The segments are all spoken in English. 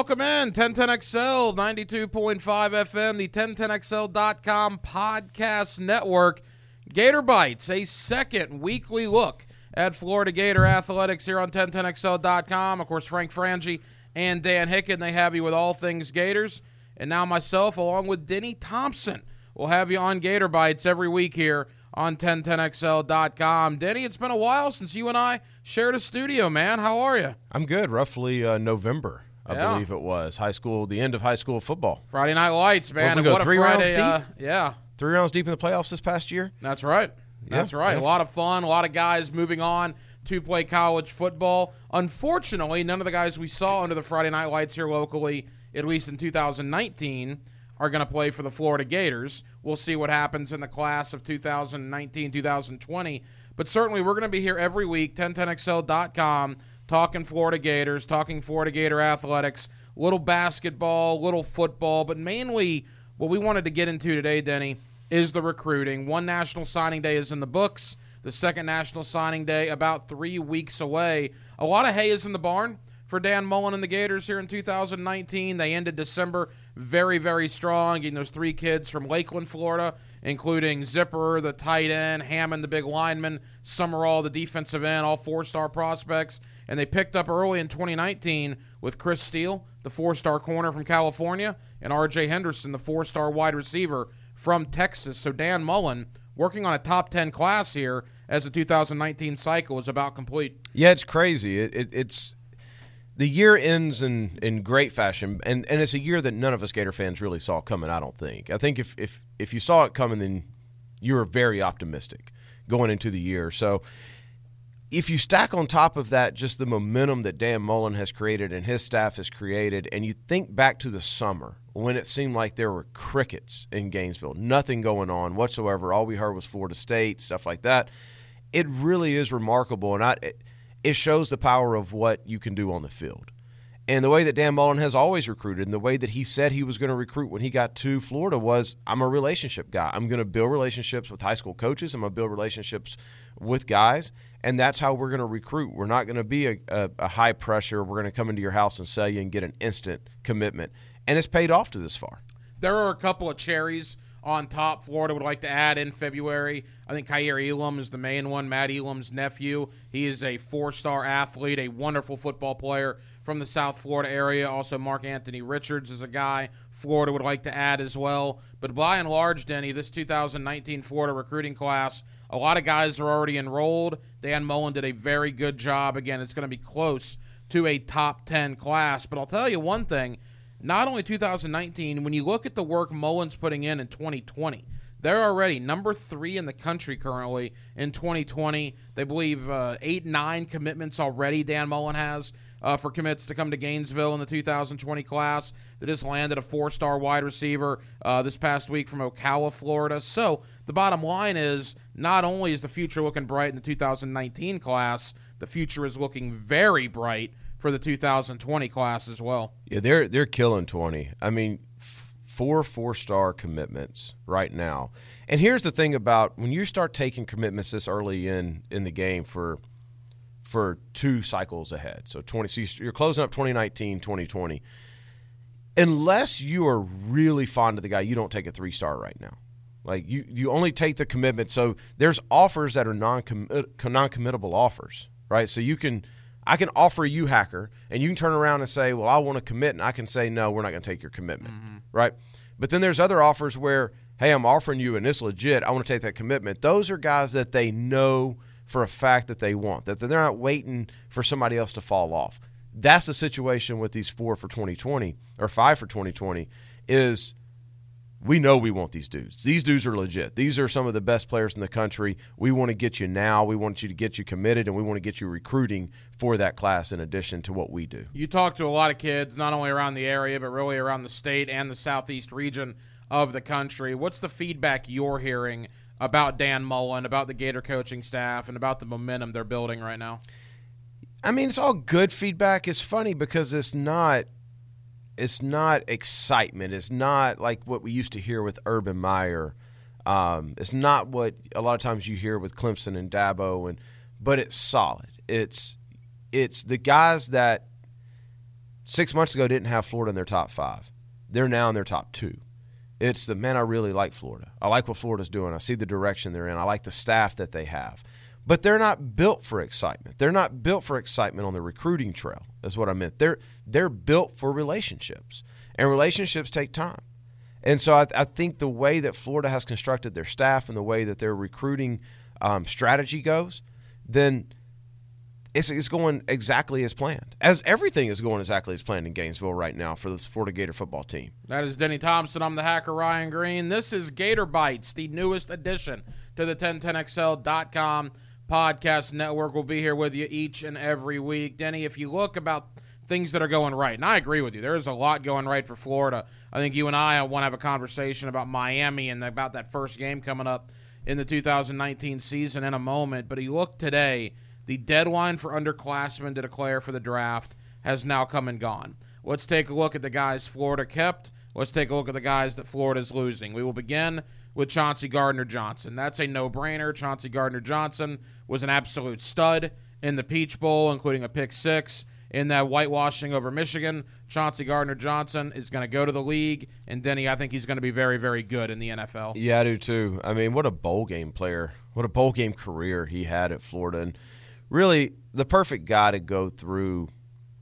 welcome in 1010XL 92.5 FM, the 1010XL.com podcast network. Gator Bites, a second weekly look at Florida Gator athletics here on 1010XL.com. Of course, Frank Frangie and Dan Hicken, they have you with all things Gators. And now myself, along with Denny Thompson, will have you on Gator Bites every week here on 1010XL.com. Denny, it's been a while since you and I shared a studio, man. How are you? I'm good. Roughly uh, November, I Yeah. believe it was. High school, the end of high school football. Friday Night Lights, man. We what a three rounds Friday. Uh, yeah, Three rounds deep in the playoffs this past year. that's right. That's Yeah, right. yeah. A lot of fun. A lot of guys moving on to play college football. Unfortunately, none of the guys we saw under the Friday Night Lights here locally, at least in 2019, are going to play for the Florida Gators. We'll see what happens in the class of 2019 2020. But certainly, we're going to be here every week, 1010XL.com, talking Florida Gators, talking Florida Gator athletics, little basketball, little football, but mainly what we wanted to get into today, Denny, is the recruiting. One national signing day is in the books. The second national signing day about three weeks away. A lot of hay is in the barn for Dan Mullen and the Gators here in 2019. They ended December very, very strong, getting those three kids from Lakeland, Florida, including Zipper, the tight end, Hammond, the big lineman, Summerall, the defensive end, all four star prospects. And they picked up early in 2019 with Chris Steele, the four star corner from California, and RJ Henderson, the four star wide receiver from Texas. So Dan Mullen working on a top 10 class here as the 2019 cycle is about complete. Yeah, it's crazy. It, it, it's the year ends in, in great fashion, and, and it's a year that none of us Gator fans really saw coming. I don't think. I think if if if you saw it coming, then you were very optimistic going into the year. So if you stack on top of that just the momentum that Dan Mullen has created and his staff has created, and you think back to the summer when it seemed like there were crickets in Gainesville, nothing going on whatsoever. All we heard was Florida State, stuff like that. It really is remarkable, and I, it, it shows the power of what you can do on the field. And the way that Dan Mullen has always recruited, and the way that he said he was going to recruit when he got to Florida was, I'm a relationship guy. I'm going to build relationships with high school coaches. I'm going to build relationships with guys, and that's how we're going to recruit. We're not going to be a, a, a high pressure. We're going to come into your house and sell you and get an instant commitment, and it's paid off to this far. There are a couple of cherries on top. Florida would like to add in February. I think Kaiir Elam is the main one. Matt Elam's nephew. He is a four-star athlete, a wonderful football player from the South Florida area. Also, Mark Anthony Richards is a guy Florida would like to add as well. But by and large, Denny, this 2019 Florida recruiting class, a lot of guys are already enrolled. Dan Mullen did a very good job. Again, it's going to be close to a top 10 class. But I'll tell you one thing not only 2019, when you look at the work Mullen's putting in in 2020, they're already number three in the country currently in 2020. They believe uh, eight, nine commitments already Dan Mullen has uh, for commits to come to Gainesville in the 2020 class. They just landed a four star wide receiver uh, this past week from Ocala, Florida. So the bottom line is not only is the future looking bright in the 2019 class, the future is looking very bright for the 2020 class as well. Yeah, they're they're killing twenty. I mean, f- four four star commitments right now. And here's the thing about when you start taking commitments this early in in the game for for two cycles ahead. So twenty, so you're closing up 2019, 2020. Unless you are really fond of the guy, you don't take a three star right now. Like you, you only take the commitment. So there's offers that are non uh, non committable offers, right? So you can I can offer you hacker, and you can turn around and say, "Well, I want to commit," and I can say, "No, we're not going to take your commitment," mm-hmm. right? But then there's other offers where, "Hey, I'm offering you, and it's legit. I want to take that commitment." Those are guys that they know for a fact that they want, that they're not waiting for somebody else to fall off. That's the situation with these four for 2020 or five for 2020. Is we know we want these dudes. These dudes are legit. These are some of the best players in the country. We want to get you now. We want you to get you committed, and we want to get you recruiting for that class in addition to what we do. You talk to a lot of kids, not only around the area, but really around the state and the southeast region of the country. What's the feedback you're hearing about Dan Mullen, about the Gator coaching staff, and about the momentum they're building right now? I mean, it's all good feedback. It's funny because it's not it's not excitement. It's not like what we used to hear with Urban Meyer. Um, it's not what a lot of times you hear with Clemson and Dabo, and but it's solid. It's it's the guys that six months ago didn't have Florida in their top five. They're now in their top two. It's the man, I really like Florida. I like what Florida's doing. I see the direction they're in. I like the staff that they have. But they're not built for excitement. They're not built for excitement on the recruiting trail, is what I meant. They're, they're built for relationships, and relationships take time. And so I, I think the way that Florida has constructed their staff and the way that their recruiting um, strategy goes, then it's, it's going exactly as planned. As everything is going exactly as planned in Gainesville right now for this Florida Gator football team. That is Denny Thompson. I'm the hacker Ryan Green. This is Gator Bites, the newest addition to the 1010XL.com podcast network. We'll be here with you each and every week. Denny, if you look about things that are going right, and I agree with you, there's a lot going right for Florida. I think you and I want to have a conversation about Miami and about that first game coming up in the 2019 season in a moment. But you look today, the deadline for underclassmen to declare for the draft has now come and gone. Let's take a look at the guys Florida kept. Let's take a look at the guys that Florida's losing. We will begin with Chauncey Gardner Johnson. That's a no brainer. Chauncey Gardner Johnson was an absolute stud in the Peach Bowl, including a pick six in that whitewashing over Michigan. Chauncey Gardner Johnson is going to go to the league, and Denny, I think he's going to be very, very good in the NFL. Yeah, I do too. I mean, what a bowl game player. What a bowl game career he had at Florida. And really, the perfect guy to go through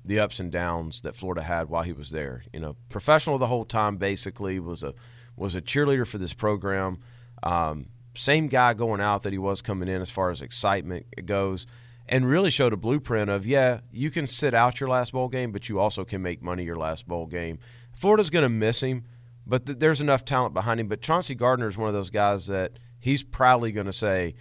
the ups and downs that Florida had while he was there. You know, professional the whole time, basically, was a was a cheerleader for this program. Um, same guy going out that he was coming in as far as excitement goes, and really showed a blueprint of yeah, you can sit out your last bowl game, but you also can make money your last bowl game. Florida's going to miss him, but th- there's enough talent behind him. But Chauncey Gardner is one of those guys that he's proudly going to say,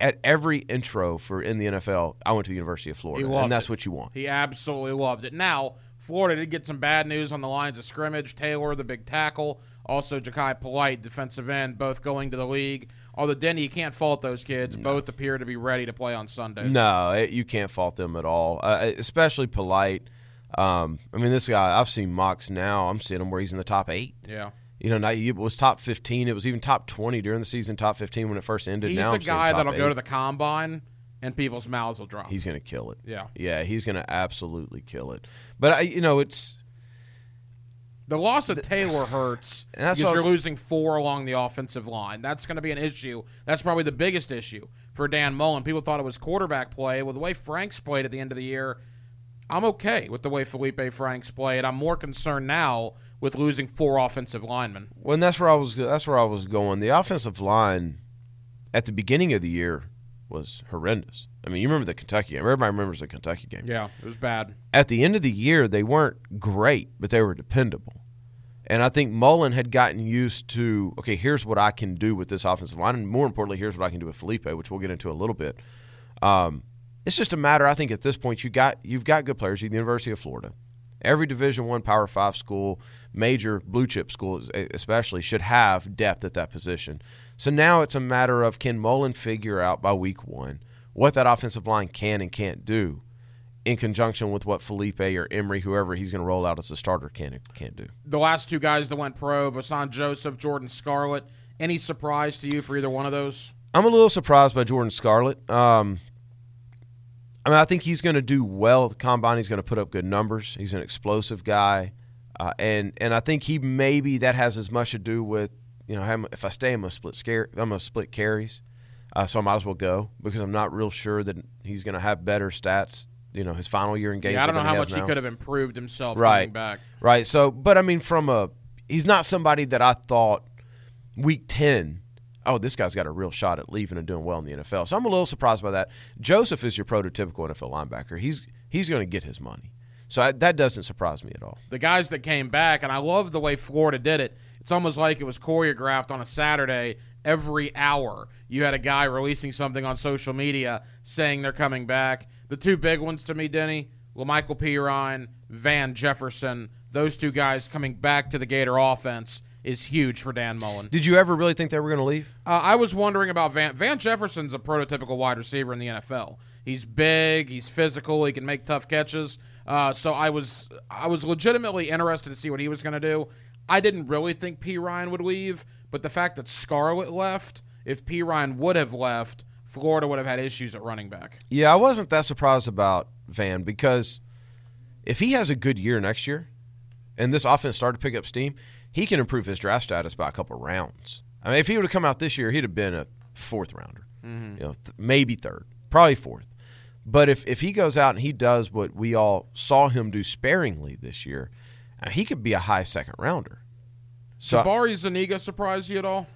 at every intro for in the NFL, I went to the University of Florida, and that's it. what you want. He absolutely loved it. Now, Florida did get some bad news on the lines of scrimmage. Taylor, the big tackle, also Jachai Polite, defensive end, both going to the league. Although Denny, you can't fault those kids. No. Both appear to be ready to play on Sundays. No, it, you can't fault them at all, uh, especially Polite. Um, I mean, this guy, I've seen mocks now. I'm seeing him where he's in the top eight. Yeah. You know, it was top 15. It was even top 20 during the season, top 15 when it first ended. He's now a guy that'll eight. go to the combine and people's mouths will drop. He's going to kill it. Yeah. Yeah, he's going to absolutely kill it. But, I, you know, it's. The loss of Taylor hurts because you're losing four along the offensive line. That's going to be an issue. That's probably the biggest issue for Dan Mullen. People thought it was quarterback play. Well, the way Franks played at the end of the year, I'm okay with the way Felipe Franks played. I'm more concerned now with losing four offensive linemen. Well, that's where I was. That's where I was going. The offensive line at the beginning of the year was horrendous. I mean, you remember the Kentucky game. Everybody remembers the Kentucky game. Yeah, it was bad. At the end of the year, they weren't great, but they were dependable. And I think Mullen had gotten used to okay, here's what I can do with this offensive line, and more importantly, here's what I can do with Felipe, which we'll get into a little bit. Um, it's just a matter. I think at this point, you got you've got good players. You're the University of Florida. Every Division One Power Five school, major blue chip school especially, should have depth at that position. So now it's a matter of can Mullen figure out by week one what that offensive line can and can't do, in conjunction with what Felipe or Emory, whoever he's going to roll out as a starter, can can't do. The last two guys that went pro, Vosean Joseph, Jordan Scarlett. Any surprise to you for either one of those? I'm a little surprised by Jordan Scarlett. Um, I mean, I think he's going to do well at the combine. He's going to put up good numbers. He's an explosive guy, uh, and and I think he maybe that has as much to do with you know if I stay, I'm gonna split scare, I'm gonna split carries, uh, so I might as well go because I'm not real sure that he's going to have better stats. You know, his final year in. Yeah, I don't know how much now. he could have improved himself right. coming back. Right. So, but I mean, from a he's not somebody that I thought week ten oh, this guy's got a real shot at leaving and doing well in the NFL. So I'm a little surprised by that. Joseph is your prototypical NFL linebacker. He's he's going to get his money. So I, that doesn't surprise me at all. The guys that came back, and I love the way Florida did it. It's almost like it was choreographed on a Saturday. Every hour, you had a guy releasing something on social media saying they're coming back. The two big ones to me, Denny, Lamical Perine, Van Jefferson, those two guys coming back to the Gator offense is huge for Dan Mullen. Did you ever really think they were going to leave? Uh, I was wondering about Van. Van Jefferson's a prototypical wide receiver in the NFL. He's big, he's physical, he can make tough catches. Uh, so I was I was legitimately interested to see what he was going to do. I didn't really think Perine would leave, but the fact that Scarlett left, if Perine would have left, Florida would have had issues at running back. Yeah, I wasn't that surprised about Van because if he has a good year next year, and this offense started to pick up steam, he can improve his draft status by a couple rounds. I mean, if he would have come out this year, he'd have been a fourth rounder, you know, th- maybe third, probably fourth. But if if he goes out and he does what we all saw him do sparingly this year, uh, he could be a high second rounder. So Jabari Zuniga surprise you at all?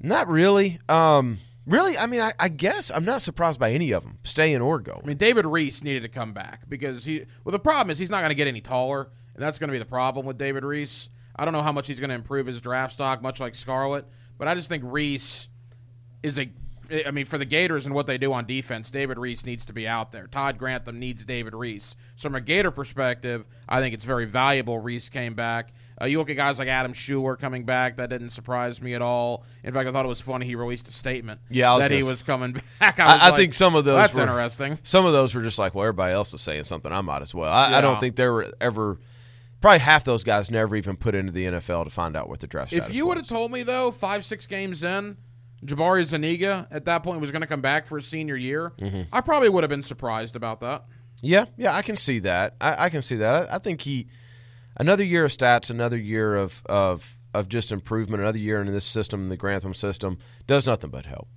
not really. Um, really, I mean, I, I guess I'm not surprised by any of them, staying or going. I mean, David Reese needed to come back because he. Well, the problem is he's not going to get any taller, and that's going to be the problem with David Reese. I don't know how much he's going to improve his draft stock, much like Scarlett, but I just think Reese is a. I mean, for the Gators and what they do on defense, David Reese needs to be out there. Todd Grantham needs David Reese. So, from a Gator perspective, I think it's very valuable Reese came back. Uh, you look at guys like Adam Shuler coming back. That didn't surprise me at all. In fact, I thought it was funny he released a statement Yeah, that he was coming back. I, was I, I like, think some of those That's were, interesting. Some of those were just like, well, everybody else is saying something. I might as well. I, I don't think there were ever. Probably half those guys never even put into the NFL to find out what the draft. If you would have told me though, five six games in, Jabari Zuniga at that point was going to come back for his senior year, Mm-hmm. I probably would have been surprised about that. Yeah, yeah, I can see that. I, I can see that. I, I think he another year of stats, another year of of of just improvement, another year in this system, the Grantham system, does nothing but help.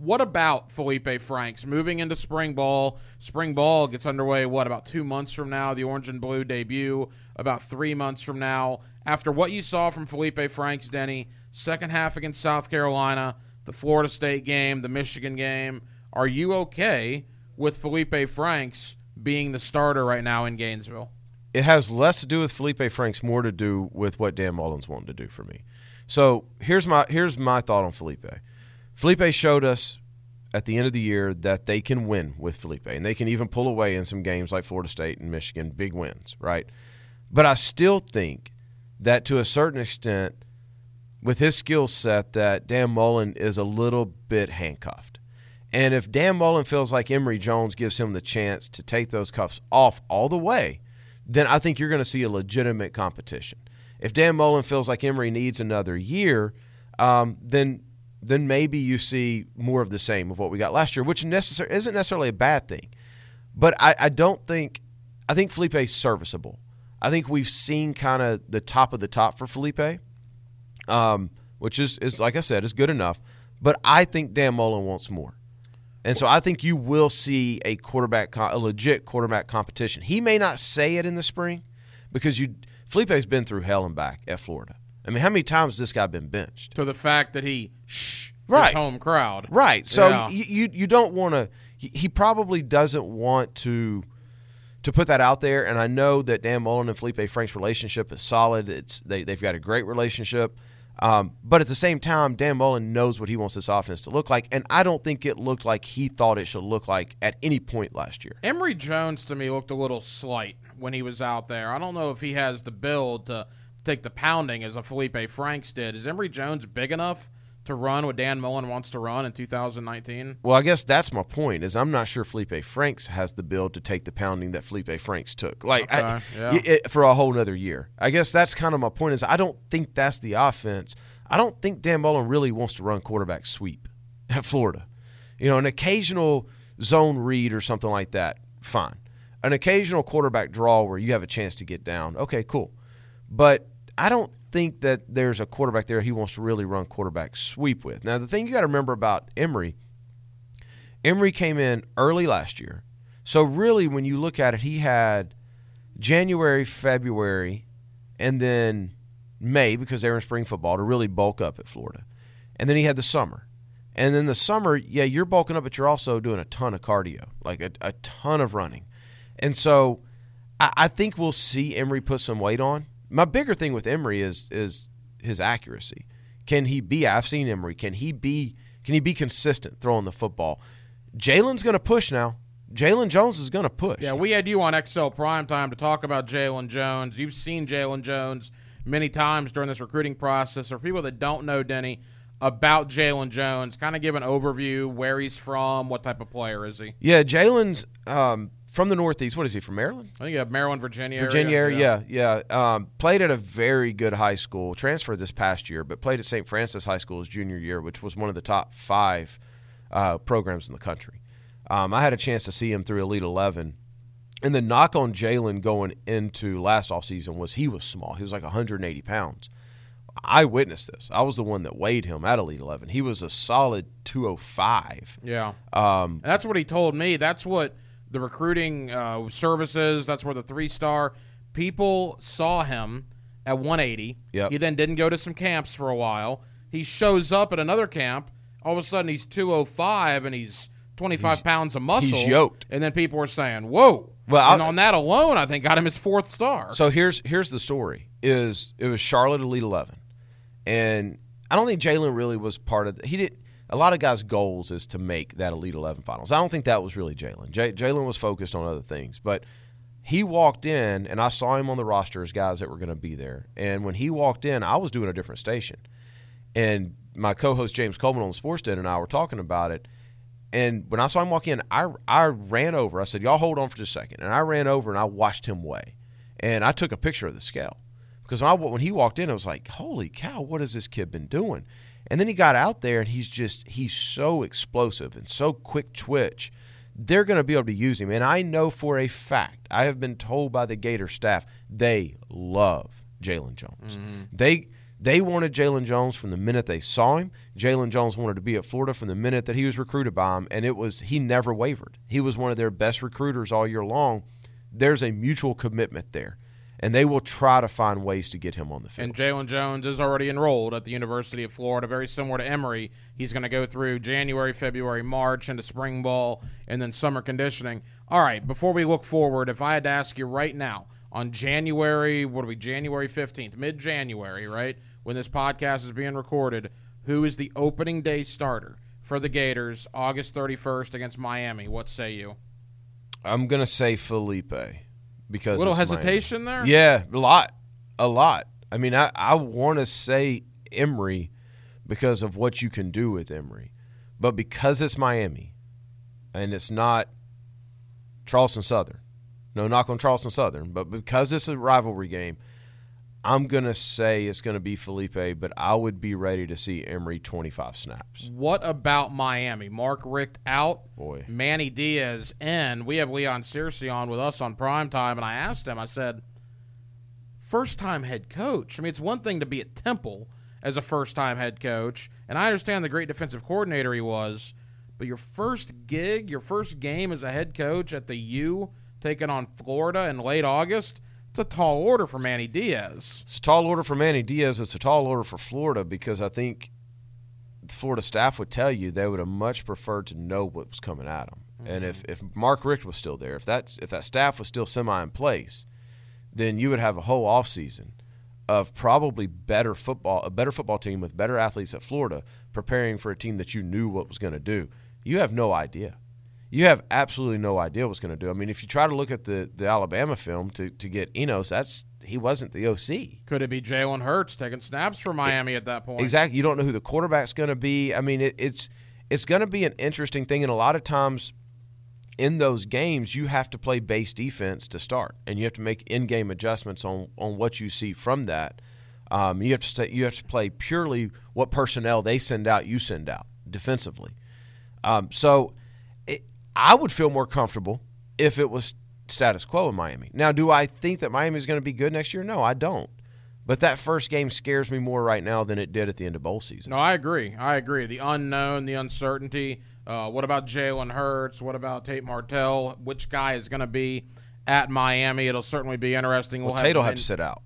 What about Felipe Franks moving into spring ball? Spring ball gets underway what about two months from now? The orange and blue debut about three months from now. After what you saw from Felipe Franks, Denny, second half against South Carolina, the Florida State game, the Michigan game, are you okay with Felipe Franks being the starter right now in Gainesville? it has less to do with Felipe Franks, more to do with what Dan Mullen's wanting to do for me. So here's my here's my thought on Felipe. Felipe showed us at the end of the year that they can win with Felipe, and they can even pull away in some games like Florida State and Michigan, big wins, right? But I still think that to a certain extent, with his skill set, that Dan Mullen is a little bit handcuffed. And if Dan Mullen feels like Emory Jones gives him the chance to take those cuffs off all the way, then I think you're going to see a legitimate competition. If Dan Mullen feels like Emory needs another year, um, then then maybe you see more of the same of what we got last year, which necessar- isn't necessarily a bad thing. But I, I don't think I think Felipe's serviceable. I think we've seen kind of the top of the top for Felipe, um, which is, is like I said, is good enough. But I think Dan Mullen wants more. And so I think you will see a quarterback, a legit quarterback competition. He may not say it in the spring because you Felipe's been through hell and back at Florida. I mean, how many times has this guy been benched? To the fact that he shh Right. his home crowd. Right. So Yeah. you, you you don't want to. He probably doesn't want to to put that out there. And I know that Dan Mullen and Felipe Frank's relationship is solid. It's they they've got a great relationship. Um, but at the same time, Dan Mullen knows what he wants this offense to look like, and I don't think it looked like he thought it should look like at any point last year. Emory Jones to me looked a little slight when he was out there. I don't know if he has the build to take the pounding as a Felipe Franks did. Is Emory Jones big enough to run what Dan Mullen wants to run in 2019? Well, I guess that's my point. Is I'm not sure Felipe Franks has the build to take the pounding that Felipe Franks took, like I- yeah. it- for a whole nother year. I guess that's kind of my point. Is I don't think that's the offense. I don't think Dan Mullen really wants to run quarterback sweep at Florida. You know, an occasional zone read or something like that, fine. An occasional quarterback draw where you have a chance to get down, okay, cool. But I don't think that there's a quarterback there he wants to really run quarterback sweep with. Now, the thing you got to remember about Emory, Emory came in early last year. So, really, when you look at it, he had January, February, and then May because they were in spring football to really bulk up at Florida. And then he had the summer. And then the summer, yeah, you're bulking up, but you're also doing a ton of cardio, like a, a ton of running. And so I, I think we'll see Emory put some weight on. My bigger thing with Emory is is his accuracy. Can he be? I've seen Emory. Can he be? Can he be consistent throwing the football? Jalen's going to push now. Jalen Jones is going to push. Yeah, we had you on XL Prime Time to talk about Jalen Jones. You've seen Jalen Jones many times during this recruiting process. For people that don't know Denny about Jalen Jones, kind of give an overview where he's from, what type of player is he? Yeah, Jalen's um, from the Northeast. What is he from Maryland? I think have Maryland, Virginia, Virginia area. area, yeah, yeah. Um, played at a very good high school. Transferred this past year, but played at St. Francis High School his junior year, which was one of the top five uh, programs in the country. Um, I had a chance to see him through Elite Eleven And the knock on Jalen going into last off season was he was small. He was like 180 pounds. I witnessed this. I was the one that weighed him at Elite 11. He was a solid 205. Yeah. Um, that's what he told me. That's what the recruiting uh, services. That's where the three star people saw him at 180. Yep. He then didn't go to some camps for a while. He shows up at another camp. All of a sudden, he's 205 and he's 25 pounds of muscle. he's yoked. And then people were saying, "Whoa!" Well, and I'll- on that alone, I think got him his fourth star. So here's here's the story: is it was Charlotte Elite Eleven, and I don't think Jalen really was part of. The, he did a lot of guys' goals is to make that Elite Eleven finals. I don't think that was really Jalen. Jalen was focused on other things, but he walked in, and I saw him on the roster as guys that were going to be there. And when he walked in, I was doing a different station, and my co-host James Coleman on the Sports Den and I were talking about it. And when I saw him walk in, I I ran over. I said, "Y'all hold on for just a second. And I ran over and I watched him weigh, and I took a picture of the scale because when I when he walked in, I was like, "Holy cow, what has this kid been doing?" And then he got out there and he's just he's so explosive and so quick twitch. They're going to be able to use him, and I know for a fact I have been told by the Gator staff they love Jalen Jones. Mm-hmm. They they wanted Jalen Jones from the minute they saw him. Jalen Jones wanted to be at Florida from the minute that he was recruited by him, and it was he never wavered. He was one of their best recruiters all year long. There's a mutual commitment there, and they will try to find ways to get him on the field. And Jalen Jones is already enrolled at the University of Florida, very similar to Emory. He's going to go through January, February, March into spring ball and then summer conditioning. All right, before we look forward, if I had to ask you right now on January, what are we, January 15th, mid January, right? When this podcast is being recorded, who is the opening day starter for the Gators August 31st against Miami? What say you? I'm gonna say Felipe because Little it's Miami. hesitation there? Yeah, a lot, a lot. I mean, I, I want to say Emory because of what you can do with Emory, but because it's Miami, and it's not Charleston Southern. No knock on Charleston Southern, but because it's a rivalry game, I'm gonna say it's gonna be Felipe, but I would be ready to see Emory 25 snaps. What about Miami? Mark Richt out. Boy. Manny Diaz in. We have Leon Searcy on with us on prime time, and I asked him, I said, first time head coach. I mean, it's one thing to be at Temple as a first time head coach, and I understand the great defensive coordinator he was, but your first gig, your first game as a head coach at the U, taking on Florida in late August, it's a tall order for Manny Diaz. It's a tall order for Manny Diaz. It's a tall order for Florida because I think Florida staff would tell you they would have much preferred to know what was coming at them. And if, if Mark Richt was still there, if that's if that staff was still semi in place, then you would have a whole offseason of probably better football, a better football team with better athletes at Florida preparing for a team that you knew what was going to do. You have no idea. You have absolutely no idea what's going to do. I mean, if you try to look at the, the Alabama film to, to get Enos, that's he wasn't the OC. Could it be Jalen Hurts taking snaps for Miami at that point? Exactly. You don't know who the quarterback's going to be. I mean, it, it's it's going to be an interesting thing, and a lot of times in those games, you have to play base defense to start, and you have to make in-game adjustments on on what you see from that. Um, you have to stay, you have to play purely what personnel they send out, you send out defensively. Um, so, it, I would feel more comfortable if it was status quo in Miami. Now, do I think that Miami is going to be good next year? No, I don't. But that first game scares me more right now than it did at the end of bowl season. No, I agree. I agree. The unknown, the uncertainty. Uh, what about Jalen Hurts? What about Tate Martell? Which guy is going to be at Miami? It'll certainly be interesting. Well, We'll Tate will have to sit out.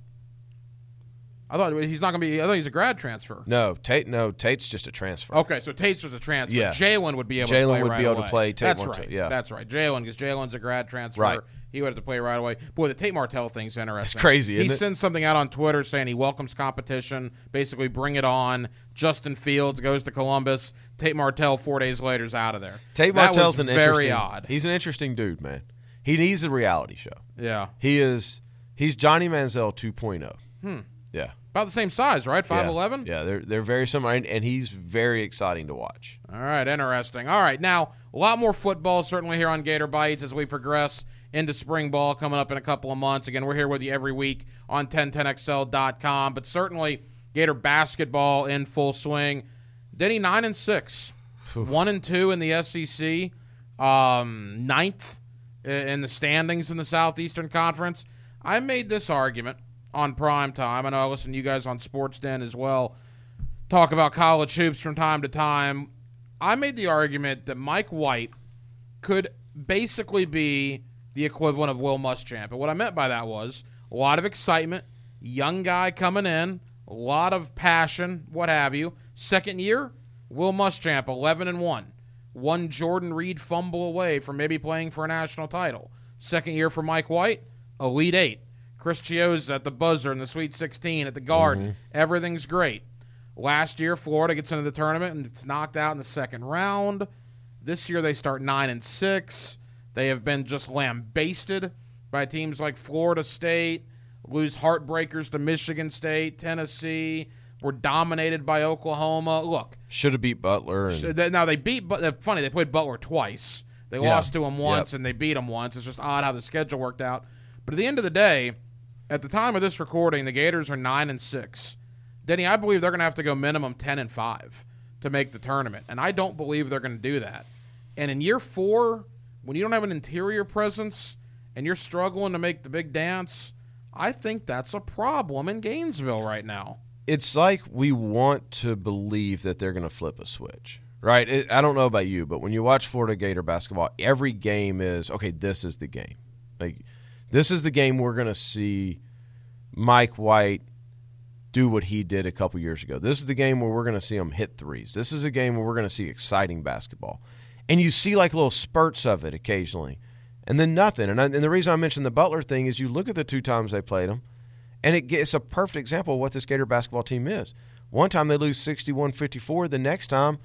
I thought he's not going to be. I thought he's a grad transfer. No, Tate. No, Tate's just a transfer. Okay, so Tate's just a transfer. Yeah. Jalen would be able. to Jalen would right be able to play, Tate That's right. to- yeah. that's right. Jalen, because Jalen's a grad transfer. Right. He would have to play right away. Boy, the Tate Martell thing's interesting. It's crazy, He isn't it? sends something out on Twitter saying he welcomes competition. Basically, bring it on. Justin Fields goes to Columbus. Tate Martell four days later is out of there. Tate That Martell's was an very interesting. odd. He's an interesting dude, man. He needs a reality show. Yeah, He is. He's Johnny Manziel 2.0. Hmm. Yeah. about the same size, right? Five yeah. eleven. Yeah, they're they're very similar, and, and he's very exciting to watch. All right, interesting. All right, now a lot more football certainly here on Gator Bites as we progress into spring ball coming up in a couple of months. Again, we're here with you every week on 1010XL.com, but certainly Gator basketball in full swing. Denny nine and six, one and two in the SEC, um, ninth in the standings in the Southeastern Conference. I made this argument on prime time. I know I listen to you guys on Sports Den as well. Talk about college hoops from time to time. I made the argument that Mike White could basically be the equivalent of Will Muschamp. And what I meant by that was a lot of excitement, young guy coming in, a lot of passion, what have you. Second year, Will Muschamp, 11 and 1. One Jordan Reed fumble away from maybe playing for a national title. Second year for Mike White, Elite 8. Chris Chiozza at the buzzer in the Sweet 16 at the Garden. Mm-hmm. Everything's great. Last year, Florida gets into the tournament and it's knocked out in the second round. This year, they start nine and six. They have been just lambasted by teams like Florida State, lose heartbreakers to Michigan State, Tennessee. Were dominated by Oklahoma. Look, Should have beat Butler. And, they- now they beat. But funny, they played Butler twice. They Yeah. lost to him once Yep. and they beat him once. It's just odd how the schedule worked out. But at the end of the day, at the time of this recording, the Gators are nine and six. Denny, I believe they're going to have to go minimum ten and five to make the tournament, and I don't believe they're going to do that. And in year four, when you don't have an interior presence and you're struggling to make the big dance, I think that's a problem in Gainesville right now. it's like we want to believe that they're going to flip a switch, right? It, I don't know about you, but when you watch Florida Gator basketball, every game is okay. This is the game. Like this is the game we're going to see Mike White do what he did a couple years ago. This is the game where we're going to see him hit threes. This is a game where we're going to see exciting basketball, and you see like little spurts of it occasionally, and then nothing. And, I, and the reason I mentioned the Butler thing is you look at the two times they played him. And it, it's a perfect example of what this Gator basketball team is. One time they lose 61 54. The next time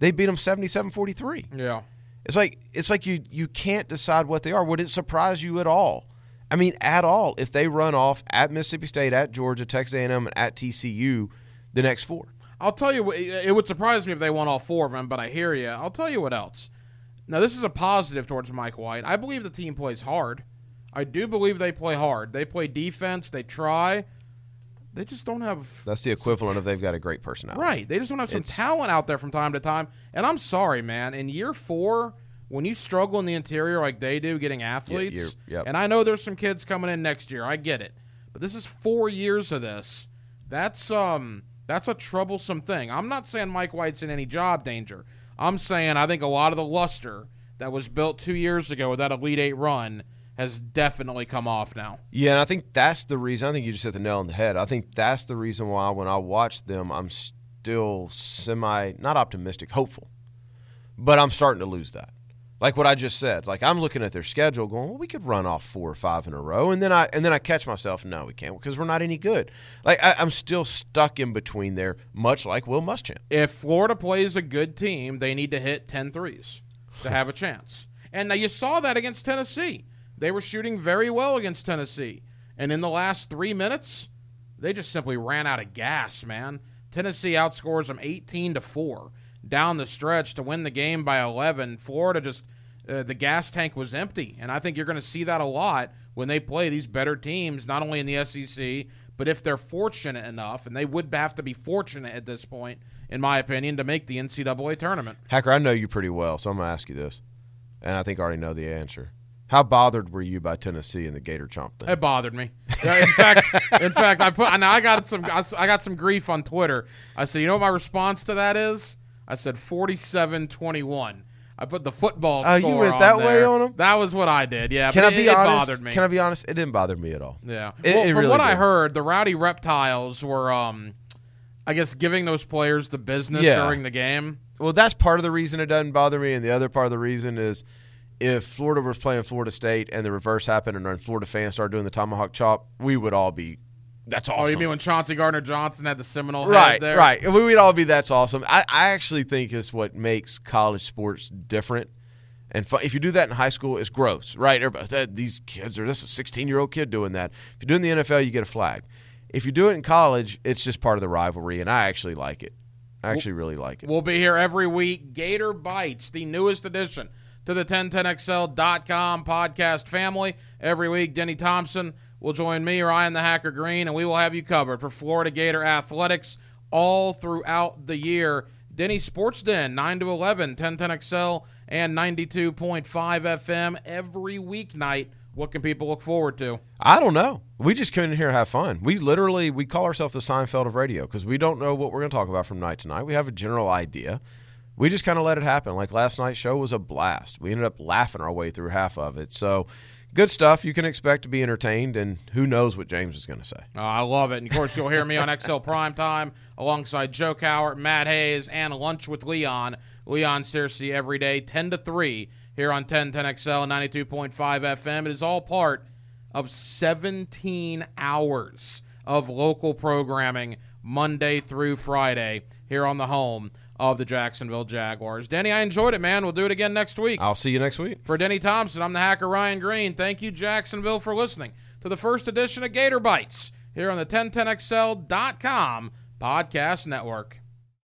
they beat them 77 43. Yeah. It's like it's like you you can't decide what they are. Would it surprise you at all? I mean, at all, if they run off at Mississippi State, at Georgia, Texas A&M, and at TCU, the next four. I'll tell you, what- it would surprise me if they won all four of them, but I hear you. I'll tell you what else. Now, this is a positive towards Mike White. I believe the team plays hard. I do believe they play hard. They play defense. They try. They just don't have That's the equivalent of they've got a great personality. right. They just don't have some It's- talent out there from time to time. And I'm sorry, man. In year four, when you struggle in the interior like they do, getting athletes, you're- yep. and I know there's some kids coming in next year. I get it, but this is four years of this. That's um that's a troublesome thing. I'm not saying Mike White's in any job danger. I'm saying I think a lot of the luster that was built two years ago with that Elite Eight run has definitely come off now. Yeah, and I think that's the reason. I think you just hit the nail on the head. I think that's the reason why when I watch them, I'm still semi not optimistic, hopeful, but I'm starting to lose that. Like what I just said. Like I'm looking at their schedule, going, well, we could run off four or five in a row, and then I and then I catch myself, no, we can't because we're not any good. Like I, I'm still stuck in between there, much like Will Muschamp. if Florida plays a good team, they need to hit 10 threes to have a chance. And now you saw that against Tennessee. They were shooting very well against Tennessee. And in the last three minutes, they just simply ran out of gas, man. Tennessee outscores them 18 to 4 down the stretch to win the game by 11. Florida just, uh, the gas tank was empty. And I think you're going to see that a lot when they play these better teams, not only in the SEC, but if they're fortunate enough, and they would have to be fortunate at this point, in my opinion, to make the NCAA tournament. Hacker, I know you pretty well, so I'm gonna ask you this, and I think I already know the answer. How bothered were you by Tennessee and the Gator Chomp thing? It bothered me. In fact, in fact, I put. I got some. I got some grief on Twitter. I said, you know what my response to that is? I said 47-21. I put the football. Oh, you went that on way on 'em? That was what I did. Yeah. Can I be it, it honest? bothered me. Can I be honest? It didn't bother me at all. Yeah. It- well, it from really what I heard, the Rowdy Reptiles were, um, I guess, giving those players the business Yeah. during the game. Well, that's part of the reason it doesn't bother me, and the other part of the reason is if Florida was playing Florida State and the reverse happened, and Florida fans started doing the tomahawk chop, we would all be. That's awesome. Oh, you mean when Chauncey Gardner Johnson had the Seminole right, head there? right. right. We would all be. That's awesome. I, I actually think it's what makes college sports different. And fu- if you do that in high school, it's gross, right? Everybody, oh, these kids are this a 16 year old kid doing that. If you do it in the NFL, you get a flag. If you do it in college, it's just part of the rivalry, and I actually like it. I actually really like it. We'll be here every week. Gator Bites, the newest addition to the 1010XL.com podcast family. Every week, Denny Thompson will join me, Ryan the Hacker Green, and we will have you covered for Florida Gator athletics all throughout the year. Denny Sports Den, 9 to 11, 1010XL and 92.5 FM every weeknight. What can people look forward to? I don't know. We just come in here to have fun. We literally we call ourselves the Seinfeld of radio because we don't know what we're going to talk about from night to night. We have a general idea. We just kind of let it happen. Like last night's show was a blast. We ended up laughing our way through half of it. So good stuff. You can expect to be entertained, and who knows what James is going to say. Oh, I love it. And of course, you'll hear me on XL Prime Time alongside Joe Cowart, Matt Hayes, and Lunch with Leon. Leon Searcy every day, 10 to 3 here on 1010XL 92.5 FM. It is all part of 17 hours of local programming Monday through Friday here on the home of the Jacksonville Jaguars. Denny, I enjoyed it, man. We'll do it again next week. I'll see you next week. For Denny Thompson, I'm the hacker Ryan Green. Thank you, Jacksonville, for listening to the first edition of Gator Bites here on the 1010XL.com podcast network.